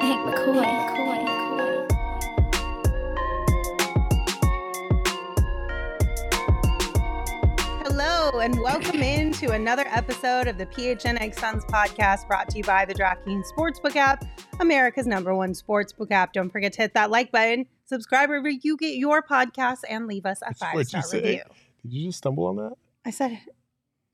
Hank McCoy. Hello, and welcome into another episode of the PHNX Suns podcast brought to you by the DraftKings Sportsbook app, America's number one sportsbook app. Don't forget to hit that like button, subscribe wherever you get your podcasts, and leave us a That's five star review. Did you just stumble on that? I said,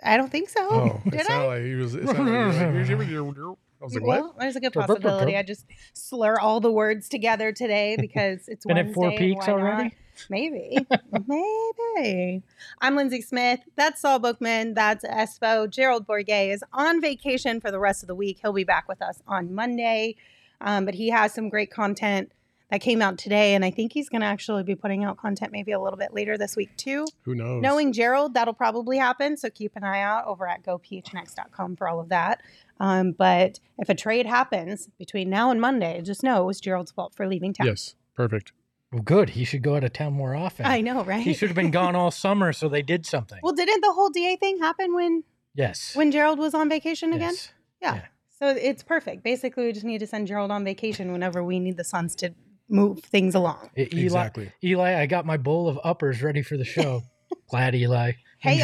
I don't think so. Oh, it Did sounded I? like he was. It like you were like, I was like, what? Well, there's a good possibility. I just slur all the words together today because it's Been Wednesday. at Four Peaks why not? already? Maybe. Maybe. I'm Lindsay Smith. That's Saul Bookman. That's Espo. Gerald Bourguet is on vacation for the rest of the week. He'll be back with us on Monday. Um, but he has some great content that came out today. And I think he's going to actually be putting out content maybe a little bit later this week, too. Who knows? Knowing Gerald, that'll probably happen. So keep an eye out over at gophnx.com for all of that. Um, but if a trade happens between now and Monday, just know it was Gerald's fault for leaving town. Yes, perfect. Well, good. He should go out of town more often. I know, right? He should have been gone all summer, so they did something. Well, didn't the whole DA thing happen when yes. when Gerald was on vacation again? Yes. Yeah. Yeah. So it's perfect. Basically, we just need to send Gerald on vacation whenever we need the Suns to move things along. E- Eli, Exactly. Eli, I got my bowl of uppers ready for the show. Glad, Eli. Hey,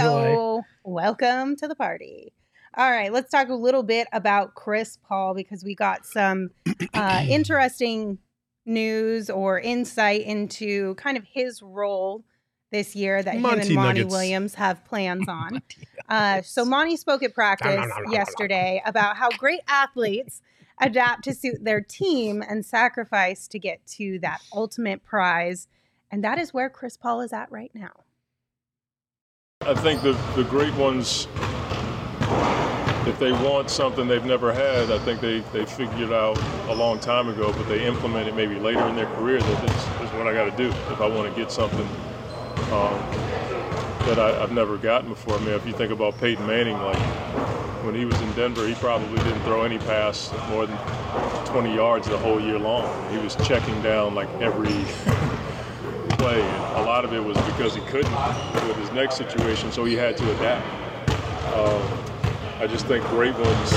welcome to the party. All right, let's talk a little bit about Chris Paul because we got some uh, interesting news or insight into kind of his role this year that him and Monty Nuggets. Williams have plans on. Uh, so Monty spoke at practice yesterday about how great athletes adapt to suit their team and sacrifice to get to that ultimate prize. And that is where Chris Paul is at right now. I think the, the great ones, if they want something they've never had, I think they, they figured out a long time ago, but they implement it maybe later in their career that this is what I got to do if I want to get something um, that I, I've never gotten before. I mean, if you think about Peyton Manning, like when he was in Denver, he probably didn't throw any pass more than 20 yards the whole year long. He was checking down like every play. And a lot of it was because he couldn't with his next situation, so he had to adapt. Um, I just think great ones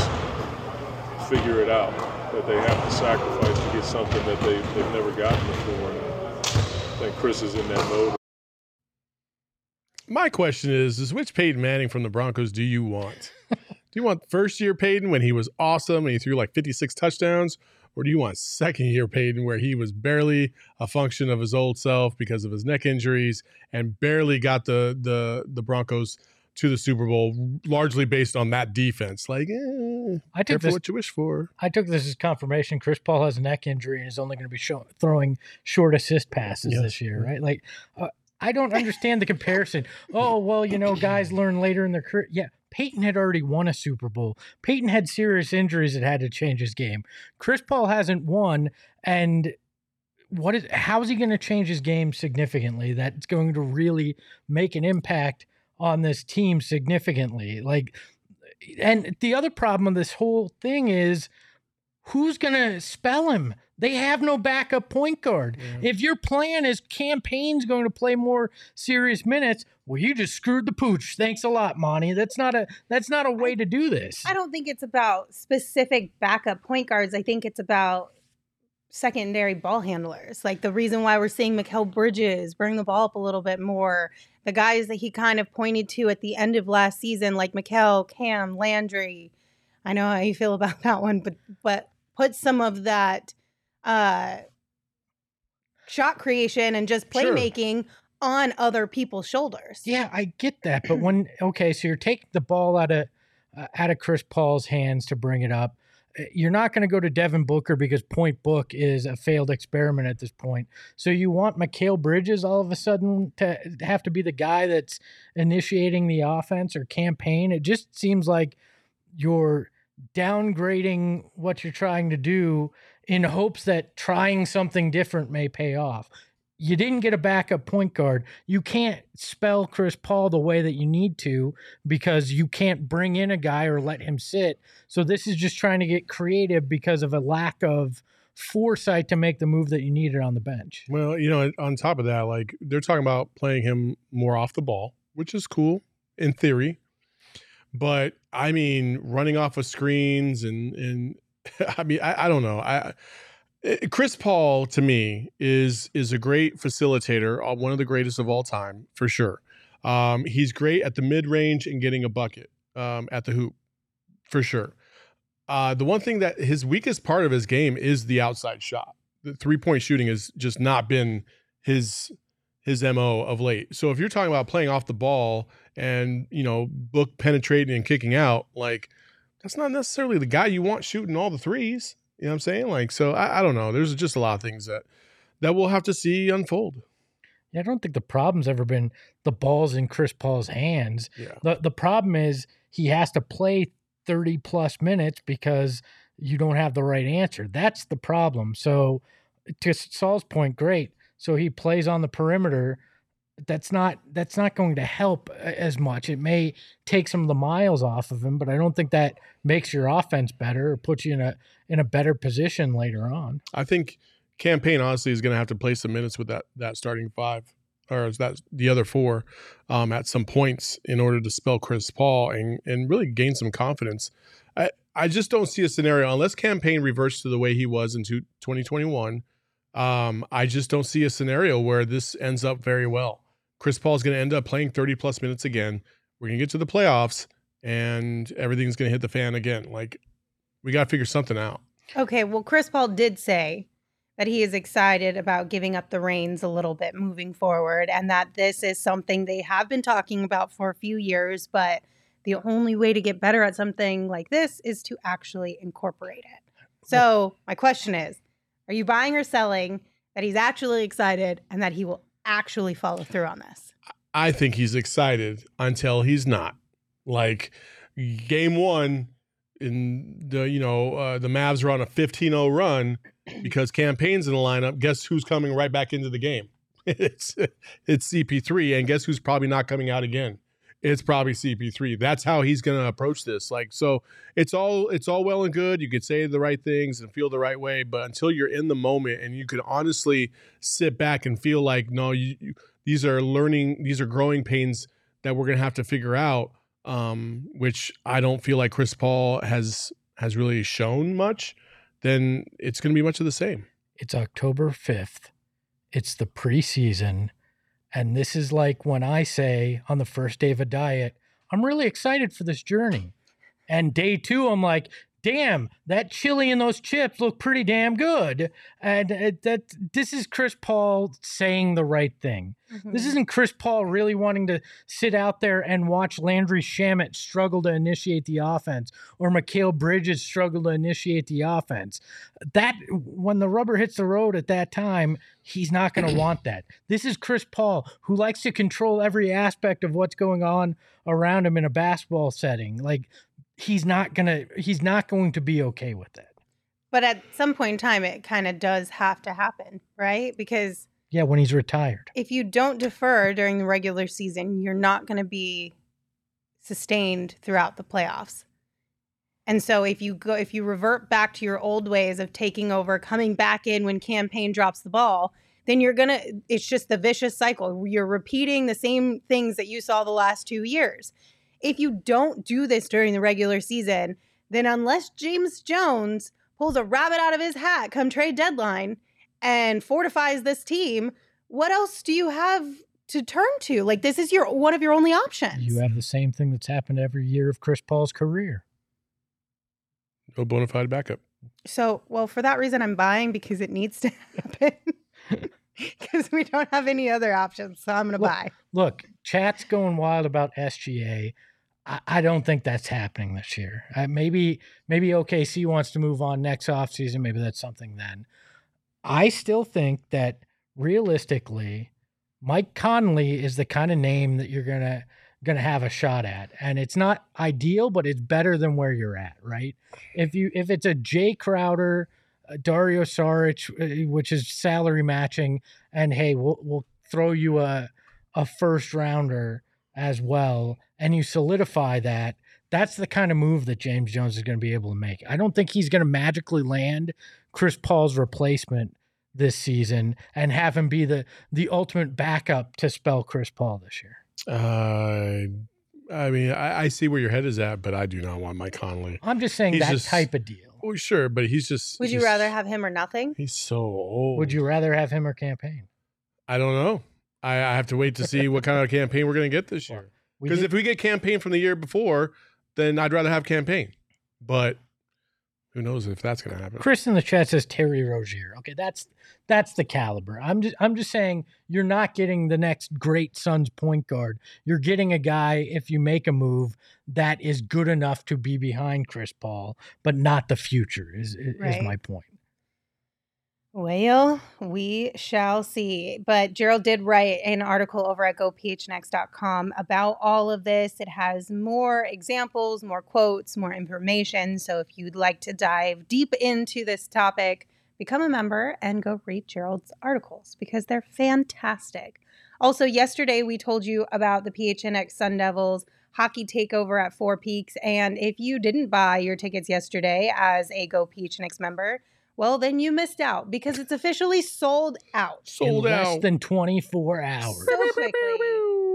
figure it out that they have to sacrifice to get something that they, they've never gotten before. And I think Chris is in that mode. My question is: Is which Peyton Manning from the Broncos do you want? Do you want first year Peyton when he was awesome and he threw like 56 touchdowns, or do you want second year Peyton where he was barely a function of his old self because of his neck injuries and barely got the the the Broncos to the Super Bowl, largely based on that defense? Like, eh, I took this. what you wish for. I took this as confirmation. Chris Paul has a neck injury and is only going to be show, throwing short assist passes Yes. this year, right? Like, uh, I don't understand the comparison. Oh, well, you know, guys learn later in their career. Yeah, Peyton had already won a Super Bowl. Peyton had serious injuries that had to change his game. Chris Paul hasn't won, and what is how is he going to change his game significantly? That's going to really make an impact on this team significantly. Like, and the other problem of this whole thing is who's going to spell him? They have no backup point guard. If your plan is Cam Payne's going to play more serious minutes, well, you just screwed the pooch. Thanks a lot, Monty. That's not a that's not a way to do this. I don't think it's about specific backup point guards. I think it's about secondary ball handlers. Like the reason why we're seeing Mikal Bridges bring the ball up a little bit more. The guys that he kind of pointed to at the end of last season, like Mikal, Cam, Landry. I know how you feel about that one, but but put some of that uh shot creation and just Sure. playmaking on other people's shoulders. Yeah, I get that, but when okay, so you're taking the ball out of uh, out of Chris Paul's hands to bring it up. Uh, You're not going to go to Devin Booker because Point Book is a failed experiment at this point. So you want Mikal Bridges all of a sudden to have to be the guy that's initiating the offense or Cam Payne. It just seems like you're downgrading what you're trying to do in hopes that trying something different may pay off. You didn't get a backup point guard. You can't spell Chris Paul the way that you need to because you can't bring in a guy or let him sit. So this is just trying to get creative because of a lack of foresight to make the move that you needed on the bench. Well, you know, on top of that, like they're talking about playing him more off the ball, which is cool in theory. But I mean, running off of screens and and I mean, I, I don't know. I eh, Chris Paul to me is is a great facilitator, uh, one of the greatest of all time for sure. Um, he's great at the mid range and getting a bucket um, at the hoop for sure. Uh, the one thing that his weakest part of his game is the outside shot. The three point shooting has just not been his his mo of late. So if you're talking about playing off the ball and you know book penetrating and kicking out, like that's not necessarily the guy you want shooting all the threes. You know what I'm saying? Like so, I, I don't know. There's just a lot of things that that we'll have to see unfold. Yeah, I don't think the problem's ever been the balls in Chris Paul's hands. Yeah. The the problem is he has to play 30 plus minutes because you don't have the right answer. That's the problem. So to Saul's point, great. So he plays on the perimeter. That's not that's not going to help as much. It may take some of the miles off of him, but I don't think that makes your offense better or puts you in a in a better position later on. I think Cam Payne honestly is going to have to play some minutes with that that starting five or is that the other four um, at some points in order to spell Chris Paul and and really gain some confidence. I I just don't see a scenario unless Cam Payne reverts to the way he was in 2021. Um, I just don't see a scenario where this ends up very well. Chris Paul is going to end up playing 30 plus minutes again. We're going to get to the playoffs and everything's going to hit the fan again. Like we got to figure something out. Okay, well, Chris Paul did say that he is excited about giving up the reins a little bit moving forward and that this is something they have been talking about for a few years, but the only way to get better at something like this is to actually incorporate it. So, my question is Are you buying or selling that he's actually excited and that he will actually follow through on this? I think he's excited until he's not. Like game one, in the you know uh, the Mavs are on a 15-0 run because Cam Payne's in the lineup. Guess who's coming right back into the game? It's it's CP3, and guess who's probably not coming out again? It's probably CP3. That's how he's going to approach this. Like so, it's all it's all well and good. You could say the right things and feel the right way, but until you're in the moment and you can honestly sit back and feel like, no, you, you these are learning, these are growing pains that we're going to have to figure out um, which I don't feel like Chris Paul has has really shown much, then it's going to be much of the same. It's October 5th. It's the preseason. And this is like when I say on the first day of a diet, I'm really excited for this journey. And day two, I'm like, damn, that chili and those chips look pretty damn good. And uh, that this is Chris Paul saying the right thing. Mm-hmm. This isn't Chris Paul really wanting to sit out there and watch Landry Shamet struggle to initiate the offense or Mikal Bridges struggle to initiate the offense. That when the rubber hits the road at that time, he's not going to want that. This is Chris Paul who likes to control every aspect of what's going on around him in a basketball setting. Like he's not gonna he's not going to be okay with it. But at some point in time, it kind of does have to happen, right? Because yeah, when he's retired, if you don't defer during the regular season, you're not going to be sustained throughout the playoffs. And so if you go if you revert back to your old ways of taking over, coming back in when Cam Payne drops the ball, then you're going to it's just the vicious cycle. You're repeating the same things that you saw the last 2 years if you don't do this during the regular season, then unless James Jones pulls a rabbit out of his hat come trade deadline and fortifies this team, what else do you have to turn to? Like this is your one of your only options. You have the same thing that's happened every year of Chris Paul's career. No bona fide backup. So, well, for that reason, I'm buying because it needs to happen. Because we don't have any other options, so I'm going to buy. Look, chat's going wild about SGA. I, don't think that's happening this year. Maybe maybe OKC wants to move on next offseason. Maybe that's something then. I still think that realistically, Mike Conley is the kind of name that you're gonna gonna have a shot at, and it's not ideal, but it's better than where you're at, right? If you if it's a Jae Crowder, a Dario Saric, uh, which is salary matching, and hey, we'll we'll throw you a a first rounder as well and you solidify that, that's the kind of move that James Jones is going to be able to make. I don't think he's going to magically land Chris Paul's replacement this season and have him be the the ultimate backup to spell Chris Paul this year. Uh, I mean, I, I see where your head is at, but I do not want Mike Conley. I'm just saying He's that just- type of deal. Well, sure, but he's just. Would you rather have him or nothing? He's so old. Would you rather have him or Cam Payne? I don't know. I, I have to wait to see what kind of Cam Payne we're going to get this year. Because if we get Cam Payne from the year before, then I'd rather have Cam Payne. But who knows if that's going to happen? Chris in the chat says Terry Rozier. Okay, that's that's the caliber. I'm just I'm just saying you're not getting the next great Suns point guard. You're getting a guy if you make a move that is good enough to be behind Chris Paul, but not the future. Is is, Right. is my point. Well, we shall see. But Gerald did write an article over at gophnx.com about all of this. It has more examples, more quotes, more information. So if you'd like to dive deep into this topic, become a member and go read Gerald's articles because they're fantastic. Also, yesterday we told you about the PHNX Sun Devils hockey takeover at Four Peaks. And if you didn't buy your tickets yesterday as a Go PHNX member, well, then you missed out because it's officially sold out Sold in less than 24 hours. so quickly.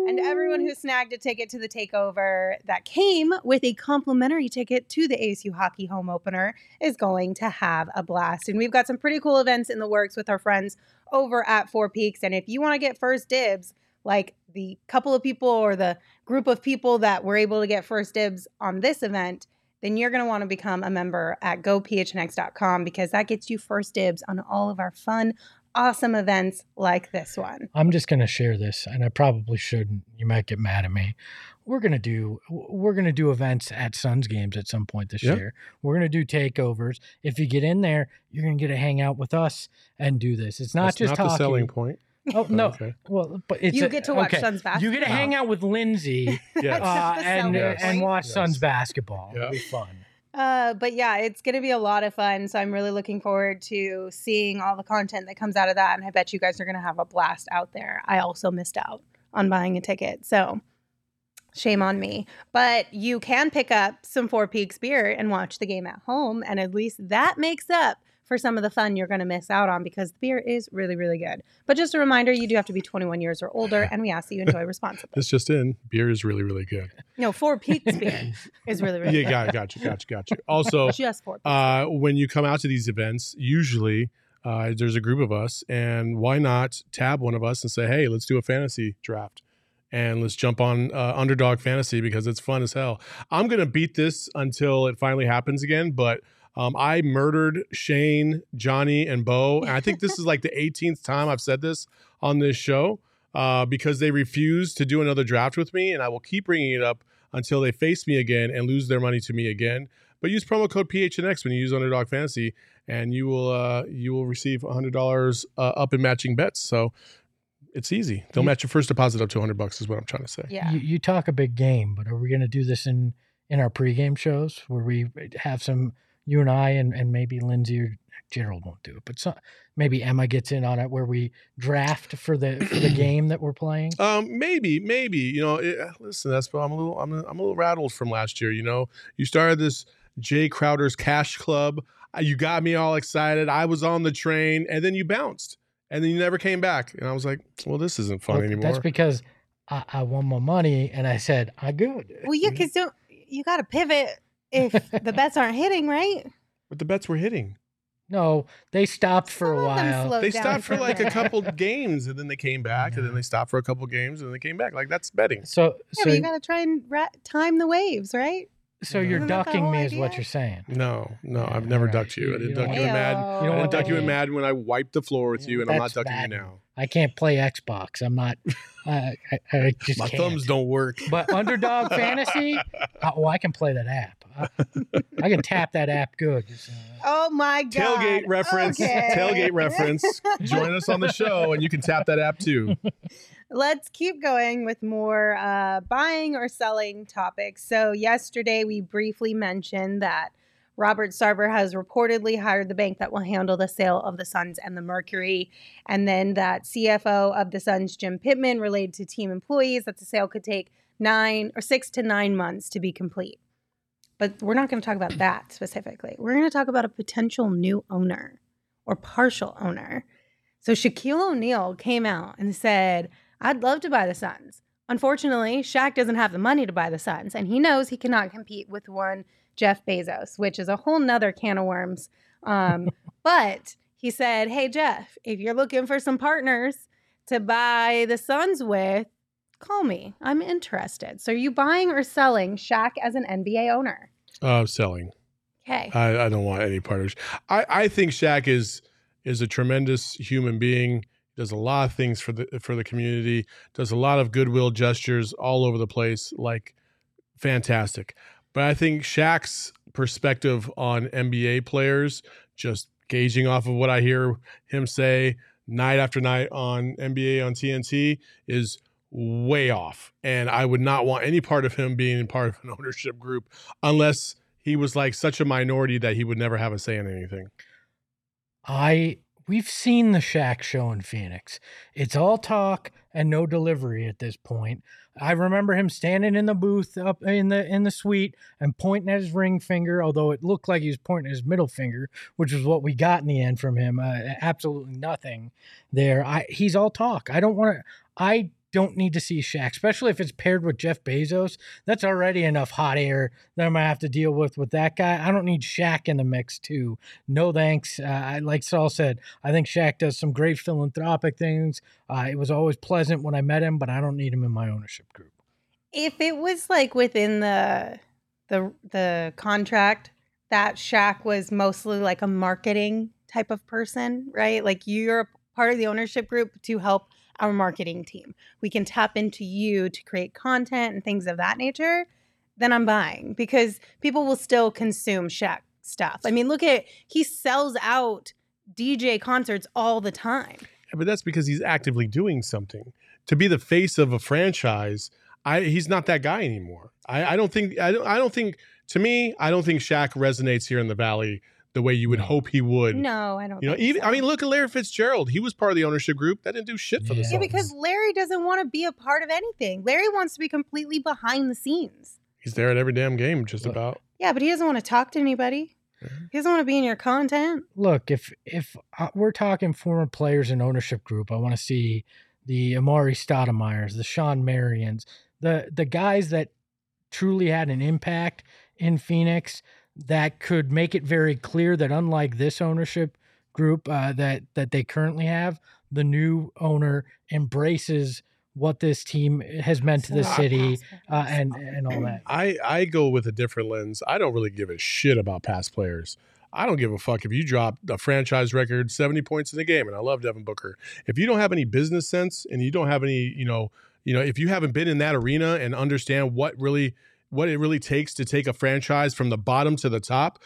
And everyone who snagged a ticket to the takeover that came with a complimentary ticket to the ASU hockey home opener is going to have a blast. And we've got some pretty cool events in the works with our friends over at Four Peaks. And if you want to get first dibs, like the couple of people or the group of people that were able to get first dibs on this event, then you're going to want to become a member at gophnx.com because that gets you first dibs on all of our fun, awesome events like this one. I'm just going to share this, and I probably shouldn't. You might get mad at me. We're gonna do we're gonna do events at Suns games at some point this Yeah. year. We're gonna do takeovers. If you get in there, you're gonna get to hang out with us and do this. It's not That's just not the selling point. Oh no, Okay. well, but it's you a- get to watch okay. Suns basketball. You get to hang out with Lindsay Yes. uh, and selling and watch Yes. Suns basketball. Yeah. It'll be fun. Uh, but yeah, it's going to be a lot of fun. So I'm really looking forward to seeing all the content that comes out of that. And I bet you guys are going to have a blast out there. I also missed out on buying a ticket. So shame on me. But you can pick up some Four Peaks beer and watch the game at home. And at least that makes up for some of the fun you're going to miss out on because the beer is really, really good. But just a reminder, you do have to be 21 years or older. And we ask that you enjoy responsibly. This just in, beer is really, really good. No, Four Peaks beer is really, really Yeah, got, got gotcha, gotcha, you, got you. Also. Just Four Peaks. uh, when you come out to these events, usually uh, there's a group of us, and why not tab one of us and say, "Hey, let's do a fantasy draft." And let's jump on uh, underdog fantasy because it's fun as hell. I'm gonna beat this until it finally happens again. But um, I murdered Shane, Johnny, and Bo, and I think this is like the 18th time I've said this on this show uh, because they refuse to do another draft with me, and I will keep bringing it up until they face me again and lose their money to me again. But use promo code PHNX when you use Underdog Fantasy, and you will uh, you will receive hundred dollars uh, up in matching bets. So it's easy. They'll You- match your first deposit up to hundred bucks. Is what I'm trying to say. yeah. You, you talk a big game, but are we going to do this in in our pregame shows where we have some you and I and, and maybe Lindsay or Gerald won't do it, but some, maybe Emma gets in on it where we draft for the for the game that we're playing. Um, maybe, maybe you know. It, listen, that's I'm a little I'm a, I'm a little rattled from last year. You know, you started this Jae Crowder's Cash Club. Uh, You got me all excited. I was on the train, and then you bounced, and then you never came back. And I was like, well, this isn't fun Well, anymore. That's because I, I won my money and I said I good. Well, yeah, because don't you got to pivot if the bets aren't hitting, right? but the bets were hitting. No, they stopped for a Some of them while. They stopped for like a couple games, and then they came back, and then they stopped for a couple games, and then they came back. Like that's betting. So Yeah, so but you got to try and ra- time the waves, right? so you're Isn't ducking whole me is what you're saying. No, no, Yeah, I've never all right. ducked you. I didn't you duck you in wanna- Madden. You don't didn't duck you in to- Madden when I wiped the floor with you, and I'm not ducking bad. you now. I can't play Xbox. I'm not. I, I, I just My can't. thumbs don't work. But Underdog Fantasy, uh, oh, I can play that app. I, I can tap that app good. So, Oh my god! Tailgate reference. Okay. Tailgate reference. Join us on the show, and you can tap that app too. Let's keep going with more uh, buying or selling topics. So, yesterday we briefly mentioned that Robert Sarver has reportedly hired the bank that will handle the sale of the Suns and the Mercury. And then that CFO of the Suns, Jim Pittman, relayed to team employees that the sale could take nine or six to nine months to be complete. But we're not going to talk about that specifically. We're going to talk about a potential new owner or partial owner. So Shaquille O'Neal came out and said, I'd love to buy the Suns. Unfortunately, Shaq doesn't have the money to buy the Suns, and he knows he cannot compete with one Jeff Bezos, which is a whole nother can of worms. Um, but he said, Hey, Jeff, if you're looking for some partners to buy the Suns with, call me. I'm interested. So, are you buying or selling Shaq as an NBA owner? Uh, selling. Okay. I, I don't want any part of. I I think Shaq is is a tremendous human being. Does a lot of things for the for the community. Does a lot of goodwill gestures all over the place. Like fantastic. But I think Shaq's perspective on NBA players, just gauging off of what I hear him say night after night on NBA on TNT, is way off. And I would not want any part of him being part of an ownership group unless he was like such a minority that he would never have a say in anything. I we've seen the Shaq show in Phoenix. It's all talk and no delivery at this point. I remember him standing in the booth up in the in the suite and pointing at his ring finger, although it looked like he was pointing his middle finger, which is what we got in the end from him. Uh, absolutely nothing there. I he's all talk. I don't want to. I don't need to see Shaq, especially if it's paired with Jeff Bezos. That's already enough hot air that I'm gonna have to deal with with that guy. I don't need Shaq in the mix too. No thanks. Uh, I, like Saul said, I think Shaq does some great philanthropic things. Uh, it was always pleasant when I met him, but I don't need him in my ownership group. If it was like within the the the contract that Shaq was mostly like a marketing type of person, right? Like you're part of the ownership group to help our marketing team. We can tap into you to create content and things of that nature. Then I'm buying because people will still consume Shaq stuff. I mean, look at he sells out DJ concerts all the time. Yeah, but that's because he's actively doing something. To be the face of a franchise, I he's not that guy anymore. I, I don't think I don't I don't think to me, I don't think Shaq resonates here in the valley the way you would hope he would. No, I don't. You know, think even so. I mean, look at Larry Fitzgerald. He was part of the ownership group. That didn't do shit for the Yeah. Suns. yeah, because Larry doesn't want to be a part of anything. Larry wants to be completely behind the scenes. he's there at every damn game, just Look. about. Yeah, but he doesn't want to talk to anybody. He doesn't want to be in your content. Look, if if uh, we're talking former players in ownership group, I want to see the Amar'e Stoudemire's, the Shawn Marions, the the guys that truly had an impact in Phoenix that could make it very clear that unlike this ownership group uh, that that they currently have, the new owner embraces what this team has meant to the city uh, and and all that. I I go with a different lens. I don't really give a shit about past players. I don't give a fuck if you drop a franchise record 70 points in a game and I love Devin Booker. If you don't have any business sense and you don't have any, you know, you know, if you haven't been in that arena and understand what really what it really takes to take a franchise from the bottom to the top,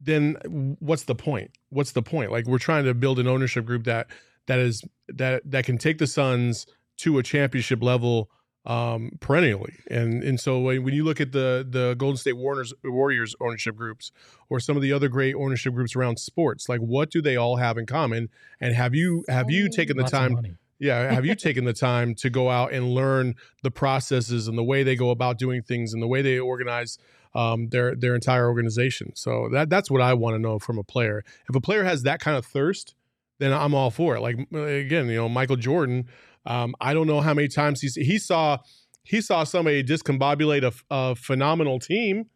then what's the point? What's the point? Like we're trying to build an ownership group that that is that that can take the Suns to a championship level um, perennially. And and so when, when you look at the the Golden State Warriors Warriors ownership groups or some of the other great ownership groups around sports, like what do they all have in common? And have you have you taken the Lots time? Yeah, have you taken the time to go out and learn the processes and the way they go about doing things and the way they organize um, their their entire organization? So that that's what I want to know from a player. If a player has that kind of thirst, then I'm all for it. Like again, you know, Michael Jordan. Um, I don't know how many times he's he saw he saw somebody discombobulate a, a phenomenal team,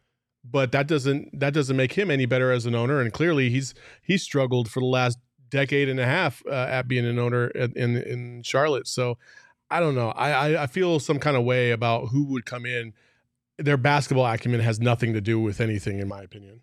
but that doesn't that doesn't make him any better as an owner. And clearly, he's he's struggled for the last decade and a half uh, at being an owner in, in in Charlotte. So I don't know. I, I I feel some kind of way about who would come in. Their basketball acumen has nothing to do with anything, in my opinion.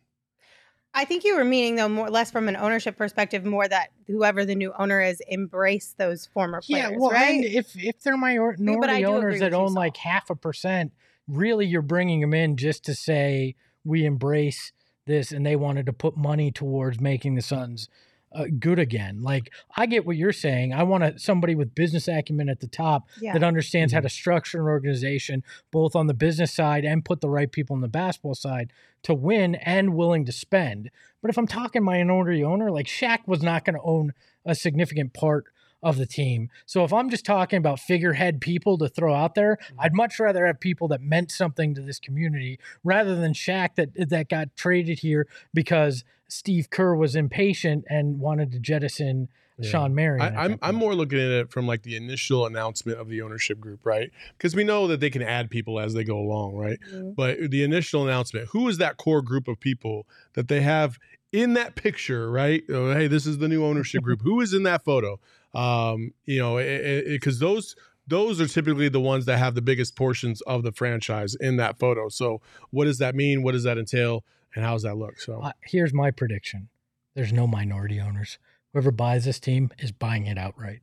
I think you were meaning though more less from an ownership perspective, more that whoever the new owner is embrace those former players, Yeah, well, right? and if if they're but minority do owners that own like half a percent, really, you're bringing them in just to say we embrace this, and they wanted to put money towards making the Suns uh, good again. Like I get what you're saying. I want a, somebody with business acumen at the top yeah. that understands how to structure an organization, both on the business side and put the right people on the basketball side to win and willing to spend. But if I'm talking minority owner, like Shaq was not going to own a significant part of the team. So if I'm just talking about figurehead people to throw out there, Mm-hmm. I'd much rather have people that meant something to this community rather than Shaq that that got traded here because Steve Kerr was impatient and wanted to jettison Yeah. Shawn Marion. I, at I'm I'm more looking at it from like the initial announcement of the ownership group, right? Because we know that they can add people as they go along, right? Mhm. But the initial announcement, who is that core group of people that they have in that picture, right? Oh, hey, this is the new ownership group. who is in that photo? Um, you know, because those those are typically the ones that have the biggest portions of the franchise in that photo. So, what does that mean? What does that entail? And how does that look? So, Uh, here's my prediction: there's no minority owners. Whoever buys this team is buying it outright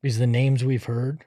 because the names we've heard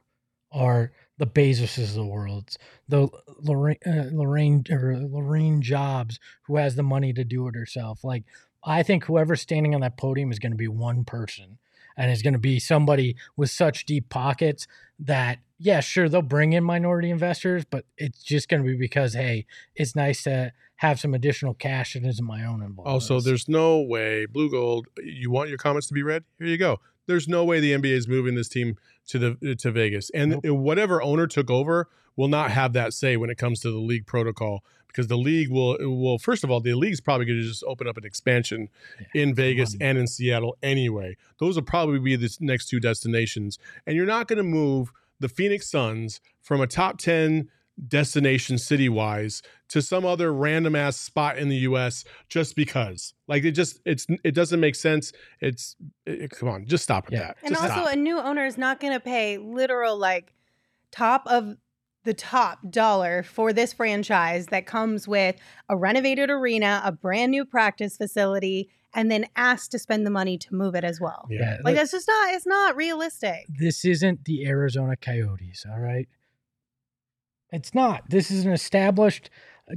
are the Bezoses of the world, the Lorraine, uh, Lorraine or Lorraine Jobs, who has the money to do it herself. Like I think whoever's standing on that podium is going to be one person, and is going to be somebody with such deep pockets that yeah, sure they'll bring in minority investors, but it's just going to be because hey, it's nice to have some additional cash that isn't my own involved. Also, there's no way Blue Gold. You want your comments to be read? Here you go. There's no way the NBA is moving this team to the to Vegas, and Nope. whatever owner took over will not have that say when it comes to the league protocol because the league will will first of all the league's probably going to just open up an expansion in Vegas money. and in Seattle anyway. Those will probably be the next two destinations, and you're not going to move the Phoenix Suns from a top ten destination city wise to some other random ass spot in the US just because. Like it just it's it doesn't make sense. It's it, come on, just stop with Yeah. that. And Just also, stop. a new owner is not going to pay literal like top of the top dollar for this franchise that comes with a renovated arena, a brand new practice facility, and then asked to spend the money to move it as well. yeah. yeah, Like that's just not. It's not realistic. this isn't the Arizona Coyotes, all right? It's not. This is an established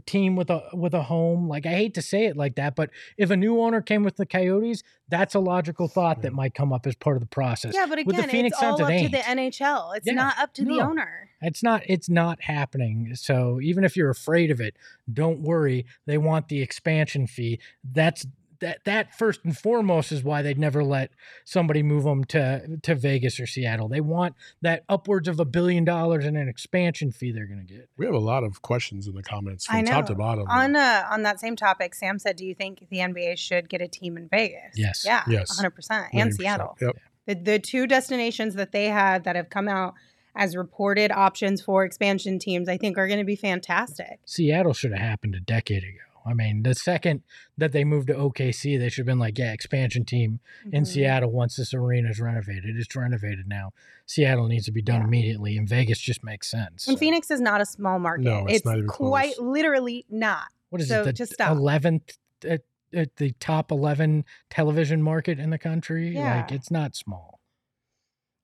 team with a with a home. Like I hate to say it like that, but if a new owner came with the Coyotes, that's a logical thought that might come up as part of the process. Yeah, but With the again, Phoenix it's all Suns, up it to the. NHL. It's Yeah, not up to the owner. It's not it's not happening. So even if you're afraid of it, don't worry. They want the expansion fee. That's that that first and foremost is why they'd never let somebody move them to to Vegas or Seattle. They want that upwards of a billion dollars in an expansion fee they're going to get. we have a lot of questions in the comments I from top to bottom. On uh, on that same topic, Sam said, "Do you think the NBA should get a team in Vegas?" Yes. Yeah. Yes. 100 percent. And 100%. Seattle. Yep. The the two destinations that they have that have come out as reported options for expansion teams, I think, are going to be fantastic. Seattle should have happened a decade ago. I mean, the second that they moved to OKC, they should have been like, yeah, expansion team in Mhm. Seattle once this arena is renovated. It's renovated now. Seattle needs to be done Yeah. immediately, and Vegas just makes sense. And So, Phoenix is not a small market. No, it's not even quite close. literally not. what is so it? The just stop. eleventh, uh, uh, the top eleven television market in the country. Like Yeah. it's not small,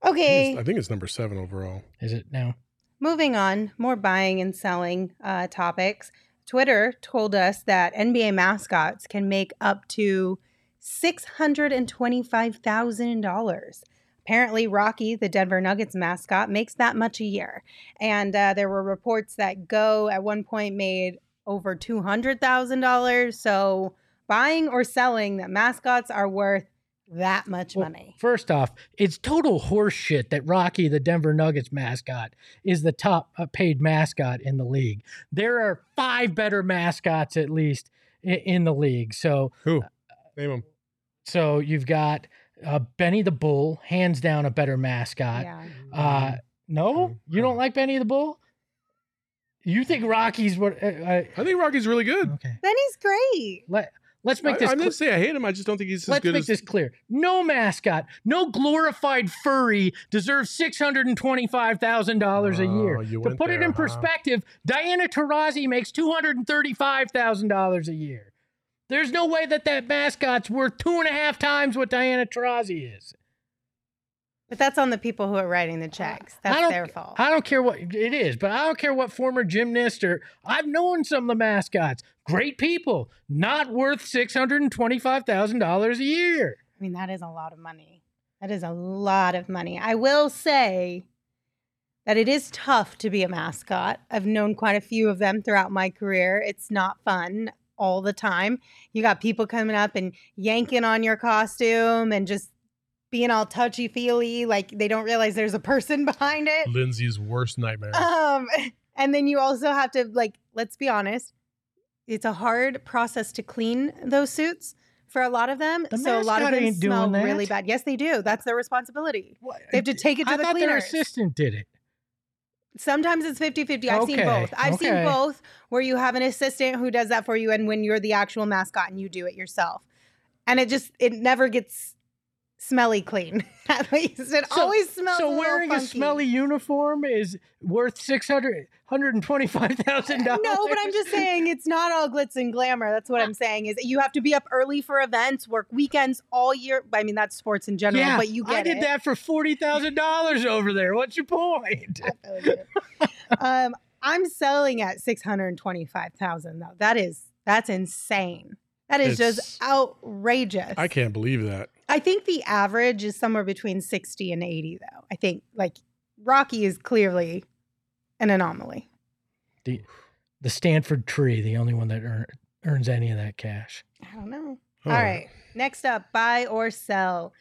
I think Okay, I think it's number seven overall. is it now? moving on. More buying and selling uh, topics. Twitter told us that NBA mascots can make up to six hundred and twenty-five thousand dollars. Apparently, Rocky, the Denver Nuggets mascot, makes that much a year. And uh, there were reports that Go at one point made over two hundred thousand dollars. So, buying or selling that mascots are worth that much Well, money. First off, it's total horseshit that Rocky, the Denver Nuggets mascot, is the top uh, paid mascot in the league. There are five better mascots at least in the league. So, Who? Name them. so you've got uh, Benny the Bull, hands down a better mascot. Yeah. Uh, no, you don't like Benny the Bull. You think Rocky's what? Uh, uh, I think Rocky's really good. okay, Benny's great. let let's make this. I cl- didn't say I hate him. I just don't think he's as good. Let's make as this clear. No mascot, no glorified furry deserves six hundred and twenty-five thousand dollars a year. Oh, To put it in huh? perspective, Diana Taurasi makes two hundred and thirty-five thousand dollars a year. There's no way that that mascot's worth two and a half times what Diana Taurasi is. But that's on the people who are writing the checks. That's their fault. I don't care what it is, but I don't care what former gymnast or I've known some of the mascots. Great people, not worth six hundred and twenty-five thousand dollars a year. I mean, that is a lot of money. That is a lot of money. I will say that it is tough to be a mascot. I've known quite a few of them throughout my career. It's not fun all the time. You got people coming up and yanking on your costume and just being all touchy feely, like they don't realize there's a person behind it. Lindsay's worst nightmare. Um, and then you also have to like, let's be honest, it's a hard process to clean those suits for a lot of them. The so a lot of them ain't doing smell that. really bad. Yes, they do. That's their responsibility. What? They have to take it to I the thought their assistant did it. Sometimes it's 50 50. I've seen both. I've seen both where you have an assistant who does that for you and when you're the actual mascot and you do it yourself. And it just, it never gets smelly clean. At least it So- always smells. So a wearing a smelly uniform is worth six hundred hundred and twenty five thousand dollars. No, but I'm just saying it's not all glitz and glamour. That's what I'm saying is you have to be up early for events, work weekends all year. I mean, that's sports in general, yeah, but you get I did it. that for forty thousand dollars over there. What's your point? um, I'm selling at six hundred twenty-five thousand though. That is that's insane. That is It's- just outrageous. I can't believe that. I think the average is somewhere between sixty and eighty though. I think like Rocky is clearly an anomaly. The the Stanford tree, the only one that earn, earns any of that cash. I don't know. Huh. All right. Next up, buy or sell.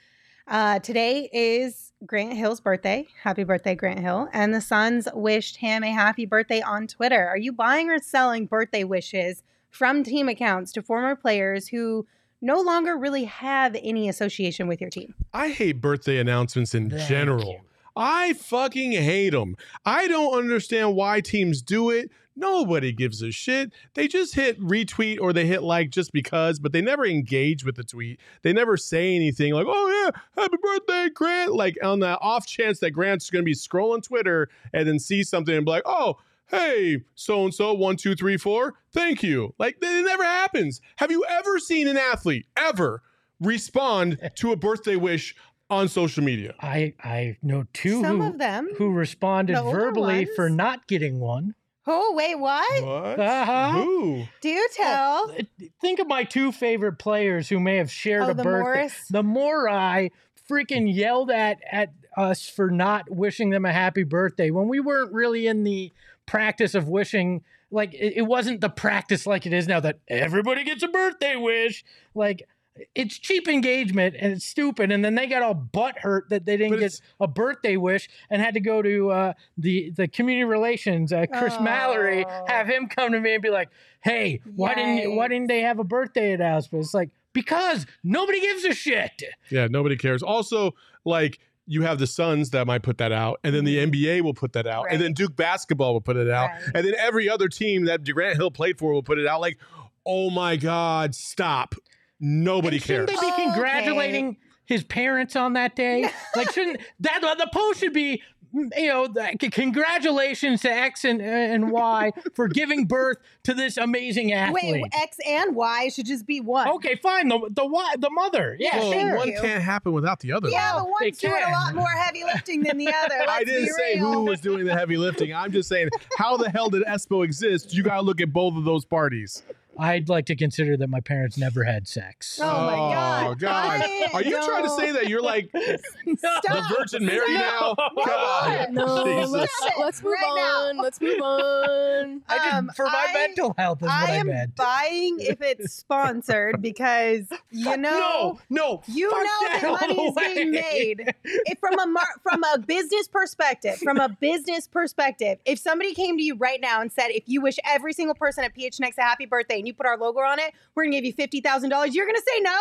Uh, today is Grant Hill's birthday. Happy birthday, Grant Hill. And the Suns wished him a happy birthday on Twitter. Are you buying or selling birthday wishes from team accounts to former players who no longer really have any association with your team? I hate birthday announcements in Thank general. you. I fucking hate them. I don't understand why teams do it. Nobody gives a shit. They just hit retweet or they hit like just because, but they never engage with the tweet. They never say anything like, oh yeah, happy birthday, Grant. Like on the off chance that Grant's going to be scrolling Twitter and then see something and be like, oh, hey, so and so, one, two, three, four, thank you. Like it never happens. Have you ever seen an athlete ever respond to a birthday wish on social media? I I know two Some who of them. who responded The older verbally for not getting one. Oh, wait, what? What? Uh-huh. Who? Do you tell. Think of my two favorite players who may have shared Oh, a the birthday. Morris? The more I freaking yelled at at us for not wishing them a happy birthday when we weren't really in the practice of wishing like it, it wasn't the practice like it is now that everybody gets a birthday wish like it's cheap engagement and it's stupid and then they got all butt hurt that they didn't But get a birthday wish and had to go to uh, the the community relations uh, Chris Mallory Oh. have him come to me and be like hey why didn't why didn't they have a birthday announcement it's like because nobody gives a shit Yeah, nobody cares. Also, like you have the Suns that might put that out, and then the mm-hmm. NBA will put that out, and then Duke basketball will put it out, Right. and then every other team that Grant Hill played for will put it out. Like, oh my God, stop! Nobody And shouldn't cares. they be Okay. congratulating his parents on that day? like, shouldn't that the post should be, you know, the- c- congratulations to X and and Y for giving birth to this amazing athlete. Wait, X and Y should just be one. okay, fine. The the Y, the mother. Yeah, Yeah, Well, sure. one You. can't happen without the other. Yeah, Well, but they one's doing a lot more heavy lifting than the other. Let's I didn't say real. who was doing the heavy lifting. I'm just saying, how the hell did Espo exist? You got to look at both of those parties. I'd like to consider that my parents never had sex. Oh my God. Oh, God. I Are you trying to don't- say that you're like the Virgin Mary now? Stop. God. No, Jesus. let's, Stop it let's move right now. on. Let's move on. I just, Um, for my I- mental health is what I I, am meant. buying if it's sponsored because you know no, no, you fuck know that all money is being way. made. if from a mar- from a business perspective, from a business perspective, if somebody came to you right now and said, if you wish every single person at PHNX a happy birthday and you put our logo on it, we're gonna give you fifty thousand dollars, you're gonna say no?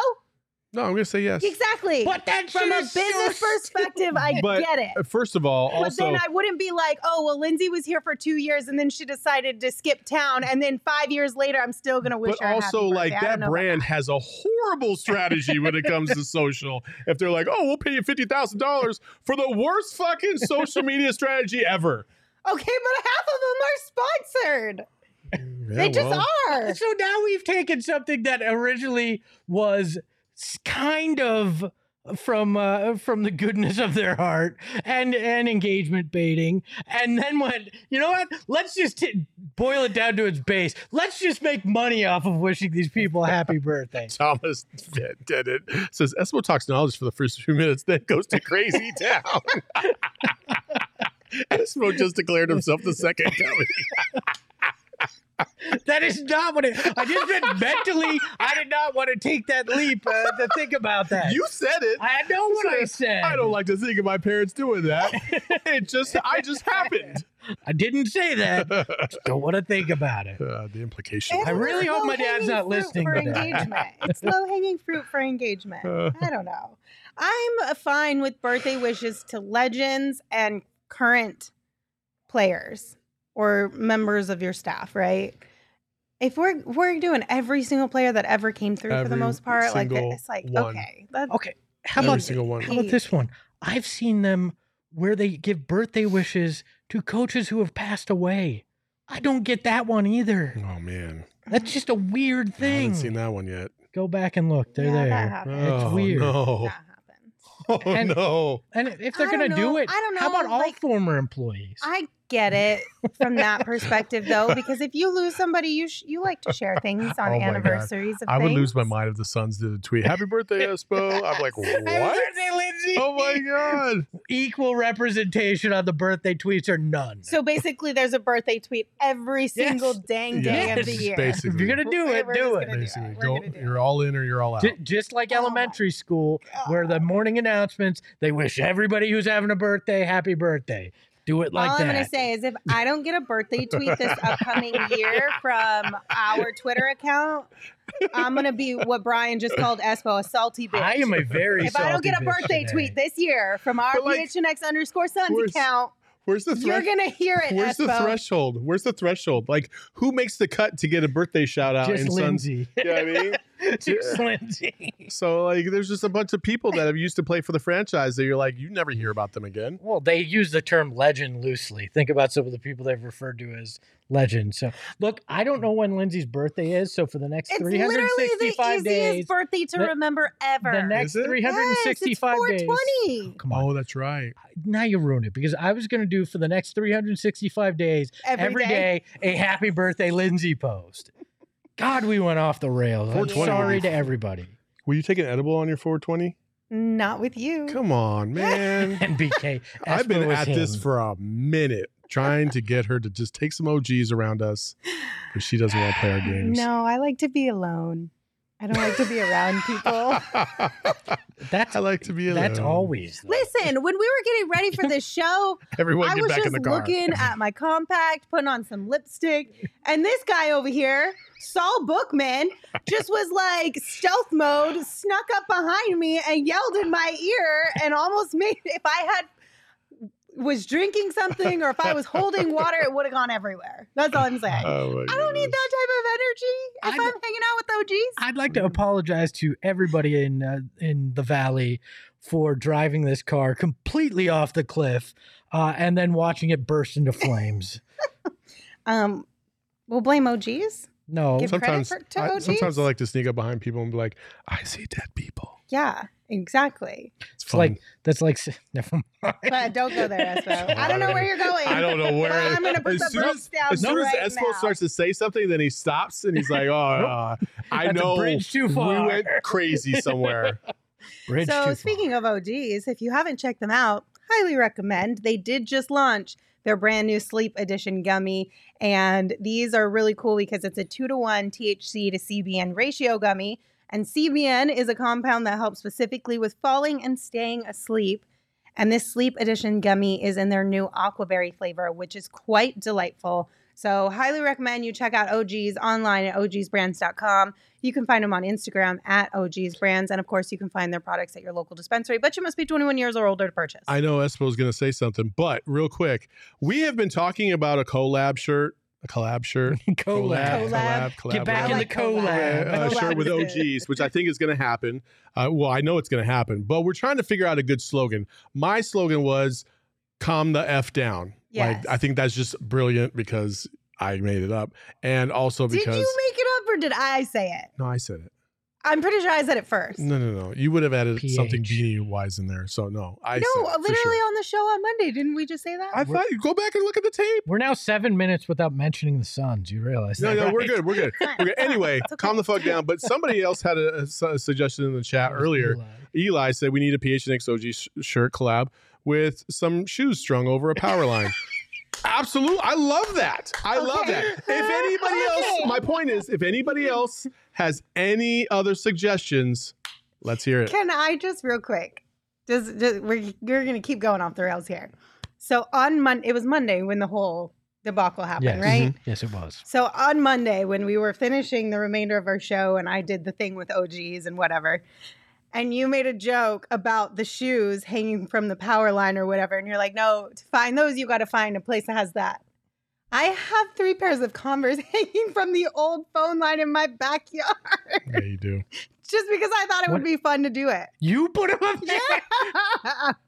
No, I'm gonna say yes. Exactly. But that from a is so business perspective, I But get it. First of all, But also then I wouldn't be like, oh, well, Lindsay was here for two years and then she decided to skip town. And then five years later, I'm still going to wish but her also happy like birthday. I that brand has a horrible strategy when it comes to social. If they're like, "Oh, we'll pay you fifty thousand dollars for the worst fucking social media strategy ever," Okay, but half of them are sponsored. They just well, are. So now we've taken something that originally was kind of from uh, from the goodness of their heart and and engagement baiting, and then went, you know what? Let's just t- boil it down to its base. Let's just make money off of wishing these people a happy birthday. Thomas did did it. Says Espo talks knowledge for the first few minutes, then goes to crazy town. Espo just declared himself the second dummy. That is not what it. I just said mentally. I did not want to take that leap uh, to think about that. You said it. I know what I said. I don't like to think of my parents doing that. it just, I just happened. I didn't say that. Just don't want to think about it. Uh, the implication. It's I really hope my dad's not low-hanging fruit listening for to that. engagement. It's low hanging fruit for engagement. Uh. I don't know. I'm uh, fine with birthday wishes to legends and current players or members of your staff, right? If we're we're doing every single player that ever came through for the most part, like it's like one. okay, that, Okay, how about single one. how about this one? I've seen them where they give birthday wishes to coaches who have passed away. I don't get that one either. Oh man, That's just a weird thing. I haven't seen that one yet. Go back and look. They're Yeah, there. happens. It's oh, weird. No. that. Oh And- no. And if they're gonna don't do it, I don't know. how about know, all former employees? I get it from that perspective though, because if you lose somebody, you sh- you like to share things on Oh anniversaries of I would lose my mind if the Suns did a tweet. Happy birthday, Espo. I'm like, what? birthday, Oh my god. Equal representation on the birthday tweets or none. So basically, there's a birthday tweet every single dang day Yes, of the year. basically. if you're gonna do it, we're do it. gonna do it. Basically, We're go, do you're it. all in or you're all out. Ju- just like Oh elementary school, where the morning announcements, they wish everybody who's having a birthday happy birthday. Do it like All that. I'm gonna say is, if I don't get a birthday tweet this upcoming year from our Twitter account, I'm gonna be what Brian just called Espo a salty bitch. I am a very. if I don't get a birthday today. tweet this year from our But, like, PHNX underscore Suns account, Where's the you're gonna hear it, Where's the threshold? Where's the threshold? Like, who makes the cut to get a birthday shout out just in Suns? Lindsay. You know what I mean? just Lindsay. So like, there's just a bunch of people that have used to play for the franchise that you're like, you never hear about them again. Well, they use the term legend loosely. Think about some of the people they've referred to as legends. So, look, I don't know when Lindsay's birthday is. So, for the next It's literally the 365 easiest days, birthday to the- remember ever. the next Is it? 365 yes, days. it's 420 Come on. Oh, that's right. Now you ruined it because I was going to do for the next 365 days every every day. day a happy birthday Lindsay post. God, we went off the rails. I'm 420 sorry to everybody. Will you take an edible on your 420? Not with you. Come on, man. And BK, I've been Espo was at this for a minute trying to get her to just take some OGs around us because she doesn't want to play our games. No, I like to be alone. I don't like to be around people. That's I like to be alone. that's always. though. Listen, when we were getting ready for this show, Everyone I get was back in just the car. looking at my compact, putting on some lipstick, and this guy over here, Saul Bookman, just was like stealth mode, snuck up behind me and yelled in my ear, and almost made if I had was drinking something or if I was holding water, it would have gone everywhere. That's all I'm saying. Oh I don't need that type of energy if i am hanging out with OGs. I'd like to apologize to everybody in uh, in the valley for driving this car completely off the cliff uh, and then watching it burst into flames. Um, we'll blame OGs. No, Give Sometimes, for- to I, OGs? sometimes I like to sneak up behind people and be like, "I see dead people." Yeah, exactly. It's, it's like that's like never mind. But don't go there, Espo. I don't know where you're going. I don't know where. But I'm gonna put as the soon as, down as, soon right as Espo now. starts to say something, then he stops and he's like, "Oh, uh, I know bridge too far. we went crazy somewhere." Bridge too so far. speaking of OGs, if you haven't checked them out, highly recommend. They did just launch their brand new sleep edition gummy, and these are really cool because it's a two to one THC to CBN ratio gummy. And CBN is a compound that helps specifically with falling and staying asleep. And this sleep edition gummy is in their new aquaberry flavor, which is quite delightful. So, highly recommend you check out OGs online at ogsbrands.com. You can find them on Instagram at OGs Brands. And of course, you can find their products at your local dispensary, but you must be 21 years or older to purchase. I know Espo's going to say something, but real quick, we have been talking about a collab shirt, a collab shirt, collab. Collab. collab, Get back I in the collab. collab. uh, Collab shirt with. OGs, which I think is going to happen. Uh, well, I know it's going to happen, but we're trying to figure out a good slogan. My slogan was "Calm the f down." Yes. Like I think that's just brilliant because I made it up, and also because. did you make it up or did I say it? no, I said it. I'm pretty sure I said it first. No, no, no. You would have added something PH. beanie wise in there, so no. I no, said it, literally sure. on the show on Monday. Didn't we just say that? I thought you go back and look at the tape. We're now seven minutes without mentioning the Suns. You realize No, that? no, we're good. We're good. We're good. Anyway, okay. calm the fuck down. But somebody else had a, a a suggestion in the chat earlier. Eli. Eli said we need a PHNX OG sh- shirt collab with some shoes strung over a power line. Absolutely. I love that. I love that. If anybody else, my point is, if anybody else has any other suggestions, let's hear it. Can I just real quick? Just, just we're we're gonna keep going off the rails here. So on Monday, it was Monday when the whole debacle happened, Yes. right? Mm-hmm. Yes, it was. So on Monday, when we were finishing the remainder of our show, and I did the thing with OGs and whatever, and you made a joke about the shoes hanging from the power line or whatever, and you're like, no, to find those, you got to find a place that has that. I have three pairs of Converse hanging from the old phone line in my backyard Yeah, you do. just because I thought it What- would be fun to do it. You put them up there. Yeah.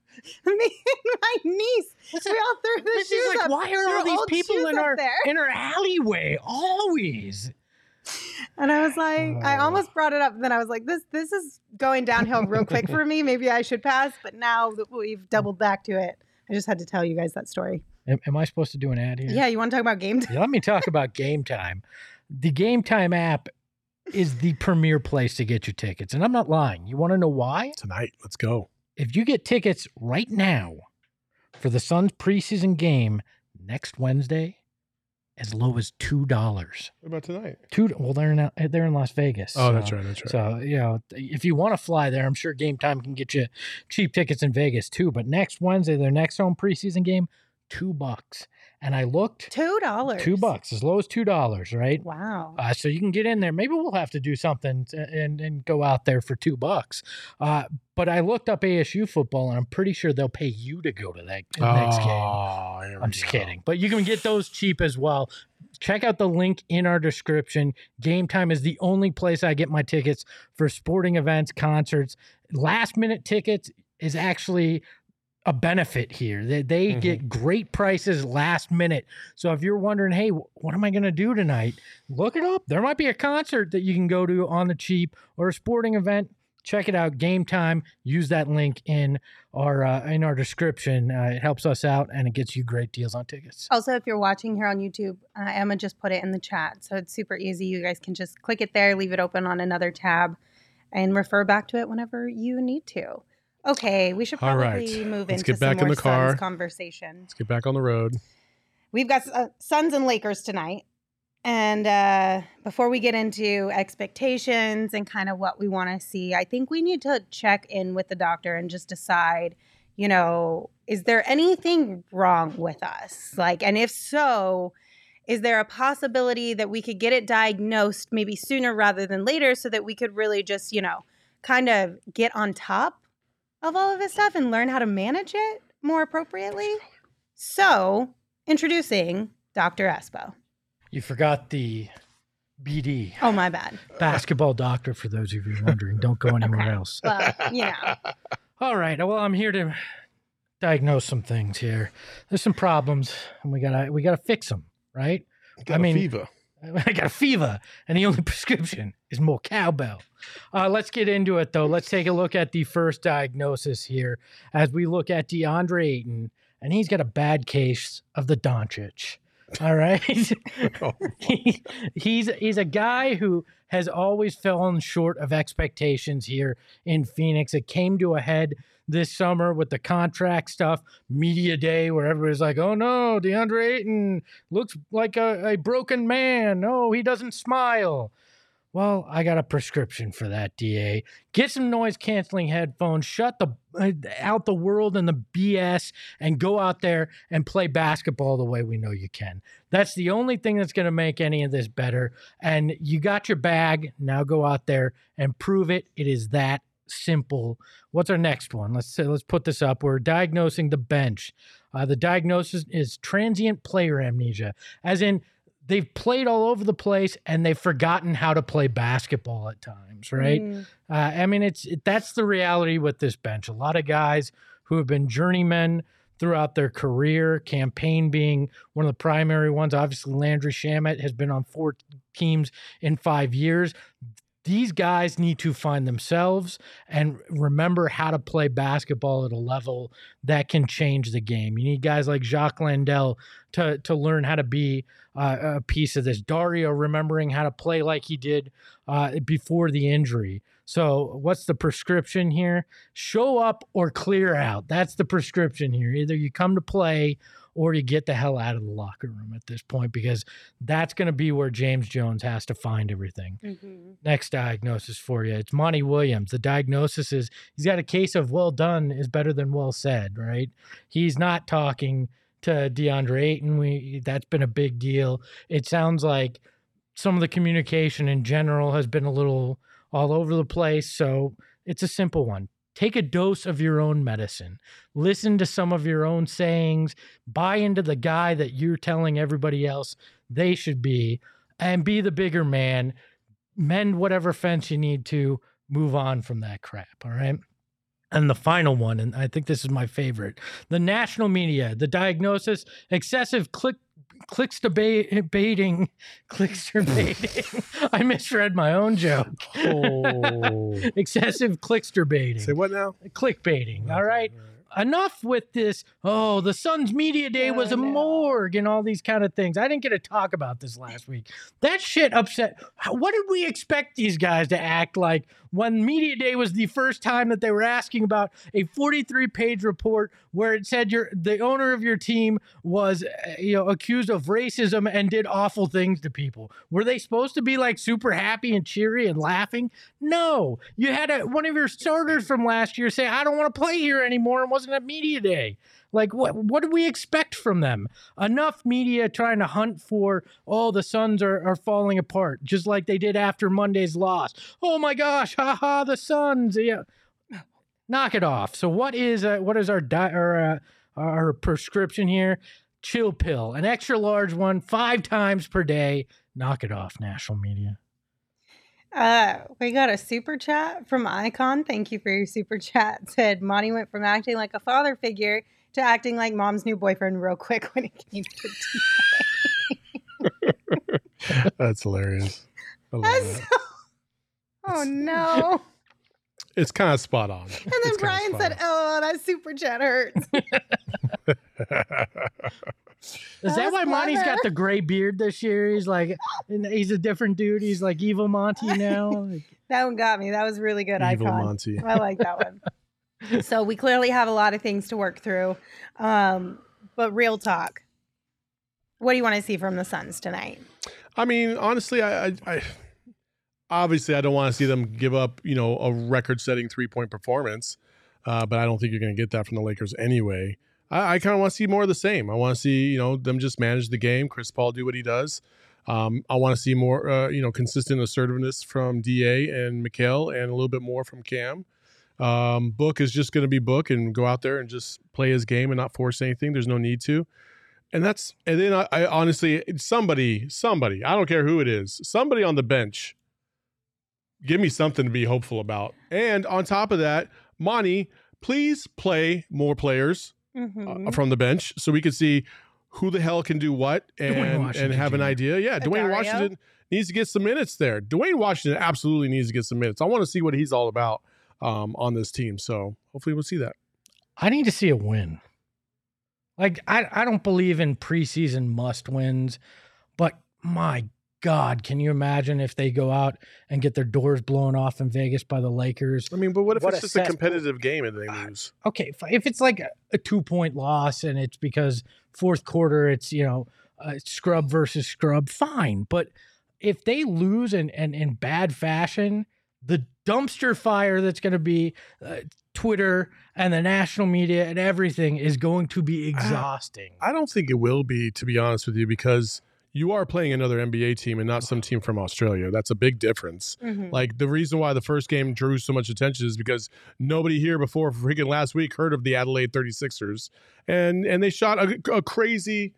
Me and my niece, we all threw the This shoes is like, up. why are all these people in our there. in our alleyway always? And I was like, I Oh. almost brought it up. And then I was like, this this is going downhill real quick for me. Maybe I should pass. But now that we've mm. doubled back to it, I just had to tell you guys that story. Am, am I supposed to do an ad here? Yeah, you want to talk about game time? Yeah, let me talk about Game Time. The Game Time app is the premier place to get your tickets. And I'm not lying. You want to know why? Tonight, let's go. If you get tickets right now for the Suns preseason game next Wednesday, as low as $2. What about tonight? Two, well, they're in, eh, they're in Las Vegas. Oh, so- that's right. That's right. So, you know, if you want to fly there, I'm sure Game Time can get you cheap tickets in Vegas too. But next Wednesday, their next home preseason game, two bucks. And I looked, Two dollars. two bucks, as low as two dollars, right? Wow. Uh, so you can get in there. Maybe we'll have to do something to, and and go out there for two bucks. Uh, but I looked up ASU football, and I'm pretty sure they'll pay you to go to that next game. Oh, here we I'm just go. kidding. But you can get those cheap as well. Check out the link in our description. Game Time is the only place I get my tickets for sporting events, concerts. Last minute tickets is actually a benefit here. They, they Mhm. get great prices last minute. So if you're wondering, hey, what am I going to do tonight? Look it up. There might be a concert that you can go to on the cheap or a sporting event. Check it out. Game Time. Use that link in our uh, in our description. Uh, it helps us out and it gets you great deals on tickets. Also, if you're watching here on YouTube, uh, Emma just put it in the chat. So it's super easy. You guys can just click it there, leave it open on another tab, and refer back to it whenever you need to. Okay, we should All probably right. move Let's into get back some in more the car. Suns conversation. Let's get back on the road. We've got uh, Suns and Lakers tonight. And uh, before we get into expectations and kind of what we want to see, I think we need to check in with the doctor and just decide, you know, is there anything wrong with us? Like, and if so, is there a possibility that we could get it diagnosed maybe sooner rather than later so that we could really just, you know, kind of get on top of all of this stuff and learn how to manage it more appropriately? So, introducing Dr. Espo. You forgot the BD Oh, my bad. basketball doctor. For those of you wondering, don't go anywhere Okay. else. Well, you know, All right. Well, I'm here to diagnose some things here. There's some problems, and we gotta we gotta fix them. Right? Got I mean- a fever. I got a fever, and the only prescription is more cowbell. Uh, let's get into it, though. Let's take a look at the first diagnosis here as we look at DeAndre Ayton, and he's got a bad case of the Doncic. All right, Oh, he, he's he's a guy who has always fallen short of expectations here in Phoenix. It came to a head this summer with the contract stuff, media day, where everybody's like, "Oh no, DeAndre Ayton looks like a, a broken man. No, he doesn't smile." Well, I got a prescription for that, DA. Get some noise canceling headphones, shut the uh, out the world and the BS and go out there and play basketball the way we know you can. That's the only thing that's going to make any of this better. And you got your bag. Now go out there and prove it. It is that simple. What's our next one? Let's say, let's put this up. We're diagnosing the bench. Uh, the diagnosis is transient player amnesia, as in they've played all over the place and they've forgotten how to play basketball at times, right? Mm, Uh, I mean, it's it, that's the reality with this bench. A lot of guys who have been journeymen throughout their career, Cam Payne being one of the primary ones. Obviously, Landry Shamet has been on four teams in five years. These guys need to find themselves and remember how to play basketball at a level that can change the game. You need guys like Jock Landale to to learn how to be uh, a piece of this. Dario remembering how to play like he did uh, before the injury. So, what's the prescription here? Show up or clear out. That's the prescription here. Either you come to play or you get the hell out of the locker room at this point because that's going to be where James Jones has to find everything. Mm-hmm. Next diagnosis for you. It's Monty Williams. The diagnosis is he's got a case of well done is better than well said, right? He's not talking to DeAndre Ayton. We that's been a big deal. It sounds like some of the communication in general has been a little all over the place. So it's a simple one. Take a dose of your own medicine. Listen to some of your own sayings. Buy into the guy that you're telling everybody else they should be, and be the bigger man. Mend whatever fence you need to. Move on from that crap. All right. And the final one, and I think this is my favorite the national media, the diagnosis excessive click clicks debating clickster baiting. I misread my own joke. Oh. Excessive clickster baiting. Say what now? Clickbaiting. All right. Enough with this. Oh, the Sun's media day was a morgue and all these kind of things. I didn't get to talk about this last week. That shit upset. What did we expect these guys to act like when media day was the first time that they were asking about a 43 page report where it said your the owner of your team was you know accused of racism and did awful things to people? Were they supposed to be like super happy and cheery and laughing? No, you had a, one of your starters from last year say, "I don't want to play here anymore," and wasn't at media day. Like, what what do we expect from them? Enough media trying to hunt for, oh, the Suns are, are falling apart, just like they did after Monday's loss. Oh my gosh, haha, the Suns. Yeah, knock it off. So, what is uh, what is our di- our, uh, our prescription here? Chill pill, an extra large one, five times per day. Knock it off, national media. Uh, we got a super chat from Icon. Thank you for your super chat. Said Monty went from acting like a father figure to acting like mom's new boyfriend real quick when it came to That's hilarious. I love That's that. so- Oh no. It's kind of spot on. And then Brian said, Oh, that super chat hurts. Is that That's why Monty's got the gray beard this year? He's like, and he's a different dude. He's like evil Monty now. Like, That one got me. That was really good, Evil Icon. Monty. I like that one. so we clearly have a lot of things to work through. Um, but real talk. What do you want to see from the Suns tonight? I mean, honestly, I, I, I obviously I don't want to see them give up, you know, a record-setting three-point performance, uh, but I don't think you're going to get that from the Lakers anyway. I, I kind of want to see more of the same. I want to see, you know, them just manage the game. Chris Paul do what he does. Um, I want to see more, uh, you know, consistent assertiveness from Da and Mikal, and a little bit more from Cam. Um, Book is just going to be Book and go out there and just play his game and not force anything. There's no need to. And that's and then I, I honestly somebody somebody I don't care who it is somebody on the bench give me something to be hopeful about. And on top of that Monty please play more players Mhm. uh, from the bench so we can see who the hell can do what and and have an idea. Yeah Duane Washington needs to get some minutes there. Duane Washington absolutely needs to get some minutes. I want to see what he's all about um, on this team so hopefully we'll see that I need to see a win. Like I, I don't believe in preseason must wins, but my God, can you imagine if they go out and get their doors blown off in Vegas by the Lakers? I mean but what if What it's a just a cesspool. competitive game and they lose okay, fi- if it's like a, a two point loss and it's because fourth quarter it's you know uh, scrub versus scrub, fine. But if they lose in in, in bad fashion, the dumpster fire that's going to be uh, Twitter and the national media and everything is going to be exhausting. I don't think it will be, to be honest with you, because you are playing another NBA team and not some team from Australia. That's a big difference. Mhm. Like the reason why the first game drew so much attention is because nobody here before freaking last week heard of the Adelaide 36ers. And and they shot a, a crazy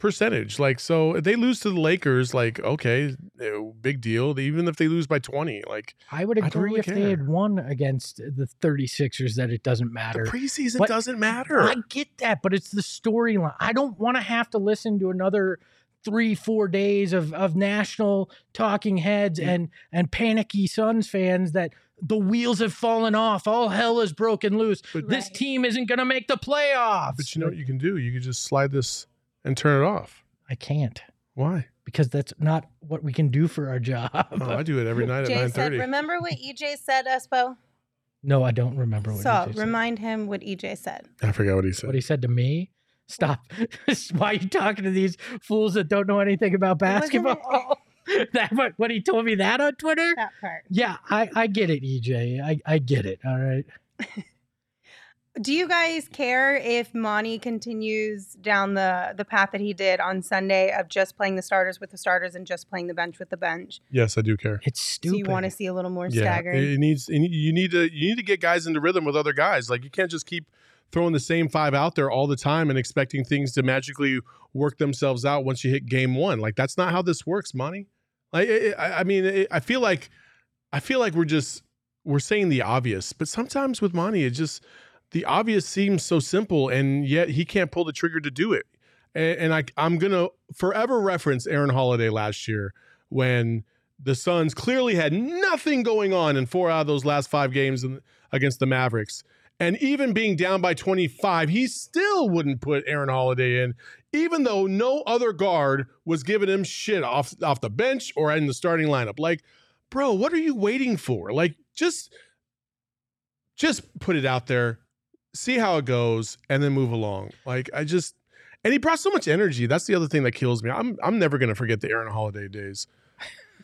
percentage. Like so if they lose to the Lakers, like, okay, eh, big deal. Even if they lose by 20, like I would I agree really if they had won against the 36ers that it doesn't the matter. preseason But doesn't matter. I get that, but it's the storyline. I don't want to have to listen to another three, four days of of national talking heads Yeah. and and panicky Suns fans that the wheels have fallen off. All hell is broken loose. But- This Right. team isn't going to make the playoffs. but you know what you can do? You can just slide this and turn it off. I can't Why? because that's not what we can do for our job. Oh, I do it every night at Jay nine said, thirty. remember what EJ said, Espo? no, I don't remember what So he said. So remind him what EJ said. I forgot what he said. what he said to me. Stop. Why are you talking to these fools that don't know anything about wasn't- basketball? that what, when he told me that on Twitter? that part. Yeah, I, I get it, EJ. I, I get it. All right. Do you guys care if Monty continues down the the path that he did on Sunday of just playing the starters with the starters and just playing the bench with the bench? Yes, I do care. It's So stupid. you want to see a little more Yeah, staggering? it needs. You need to. You need to get guys into rhythm with other guys. Like you can't just keep throwing the same five out there all the time and expecting things to magically work themselves out once you hit game one. Like that's not how this works, Monty. Like I, I I mean, it, I feel like, I feel like we're just we're saying the obvious, but sometimes with Monty, it just the obvious seems so simple, and yet he can't pull the trigger to do it. And, and I, I'm gonna forever reference Aaron Holiday last year when the Suns clearly had nothing going on in four out of those last five games in, against the Mavericks. And even being down by 25, he still wouldn't put Aaron Holiday in, even though no other guard was giving him shit off off the bench or in the starting lineup. Like, bro, what are you waiting for? Like, just just put it out there, see how it goes, and then move along. Like, I just and he brought so much energy. That's the other thing that kills me. I'm I'm never gonna forget the Aaron Holiday days.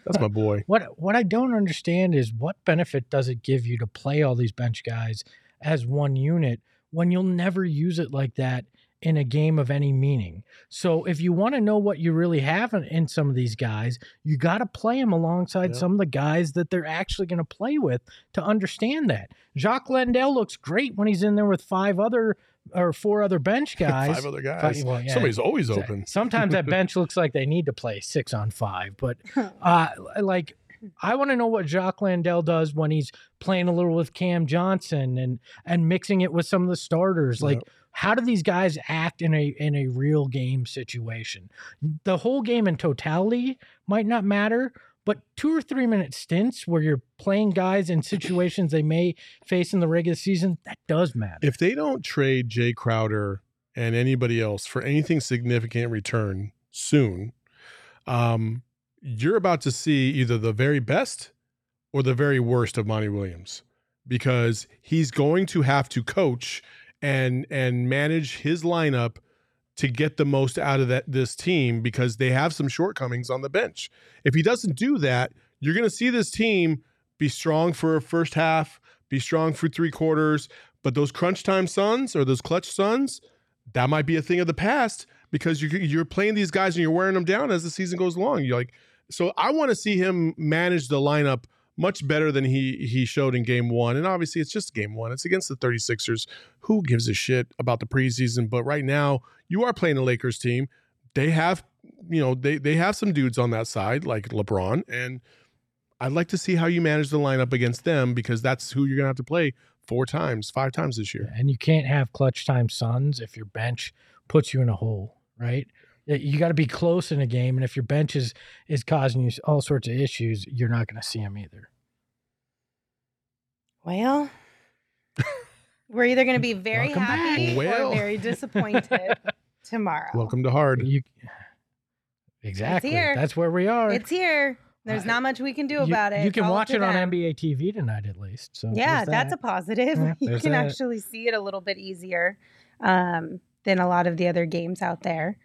That's my boy. What what I don't understand is what benefit does it give you to play all these bench guys as one unit when you'll never use it like that in a game of any meaning. So if you want to know what you really have in, in some of these guys, you got to play them alongside Yeah. some of the guys that they're actually going to play with to understand that. Jock Landale looks great when he's in there with five other or four other bench guys. Five other guys. well, yeah. Somebody's always open. Sometimes that bench looks like they need to play six on five, but uh, like I want to know what Jock Landale does when he's playing a little with Cam Johnson and and mixing it with some of the starters. Like, how do these guys act in a in a real game situation? The whole game in totality might not matter. But two or three minute stints where you're playing guys in situations they may face in the regular season, that does matter. If they don't trade Jae Crowder and anybody else for anything significant return soon, um, you're about to see either the very best or the very worst of Monty Williams because he's going to have to coach and and manage his lineup to get the most out of that this team because they have some shortcomings on the bench. If he doesn't do that, you're going to see this team be strong for a first half, be strong for three quarters, but those crunch time Suns or those clutch Suns, that might be a thing of the past because you're you're playing these guys and you're wearing them down as the season goes along. You're like, so I want to see him manage the lineup much better than he he showed in game one. And obviously it's just game one. It's against the 36ers. Who gives a shit about the preseason? But right now, you are playing a Lakers team. They have, you know, they they have some dudes on that side, like LeBron. And I'd like to see how you manage the lineup against them because that's who you're gonna have to play four times, five times this year. And you can't have clutch time Suns if your bench puts you in a hole, right? Y- You got to be close in a game, and if your bench is is causing you all sorts of issues, you're not going to see them either. Well, we're either going to be very Welcome happy Well. or very disappointed tomorrow. Welcome to hard. You exactly. here. That's where we are. It's here. There's Uh, not much we can do You- about it. You can all watch to it on. NBA TV tonight, at least. So Yeah, there's that's a positive. Yeah, you can that. actually see it a little bit easier um, than a lot of the other games out there.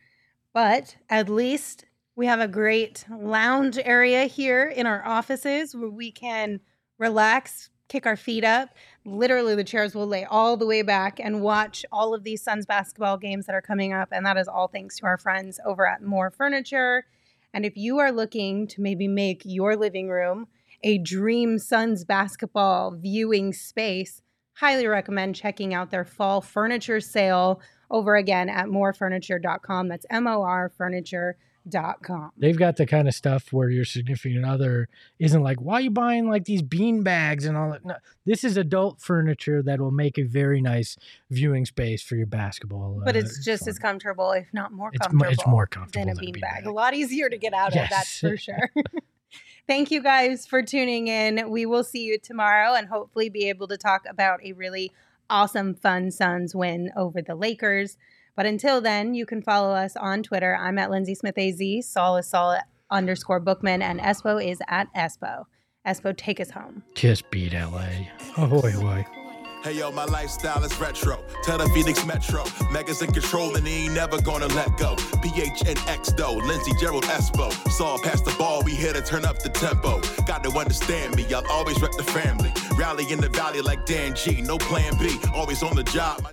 But at least we have a great lounge area here in our offices where we can relax, kick our feet up. Literally, the chairs will lay all the way back and watch all of these Suns basketball games that are coming up. And that is all thanks to our friends over at Mor Furniture. And if you are looking to maybe make your living room a dream Suns basketball viewing space, highly recommend checking out their fall furniture sale over again at morfurniture.com. That's M O R furniture.com. They've got the kind of stuff where your significant other isn't like, why are you buying like these bean bags and all that? No, this is adult furniture that will make a very nice viewing space for your basketball. But uh, it's just fun. as comfortable, if not more It's comfortable. mo- it's more comfortable than a than a beanbag. beanbag. A lot easier to get out of, that's Yes. for sure. Thank you guys for tuning in. We will see you tomorrow and hopefully be able to talk about a really awesome, fun Suns win over the Lakers. But until then, you can follow us on Twitter. I'm at Lindsay Smith AZ, Saul is Saul underscore Bookman, and Espo is at Espo. Espo, take us home. Kiss beat LA. Ahoy, hoy. Hey yo, my lifestyle is retro. Tell the Phoenix Metro. Megas in control and he ain't never gonna let go. PHNX though, Lindsey Gerald Espo. Saw past the ball, we here to turn up the tempo. Got to understand me, I'll always rep the family. Rally in the valley like Dan G, no plan B. Always on the job.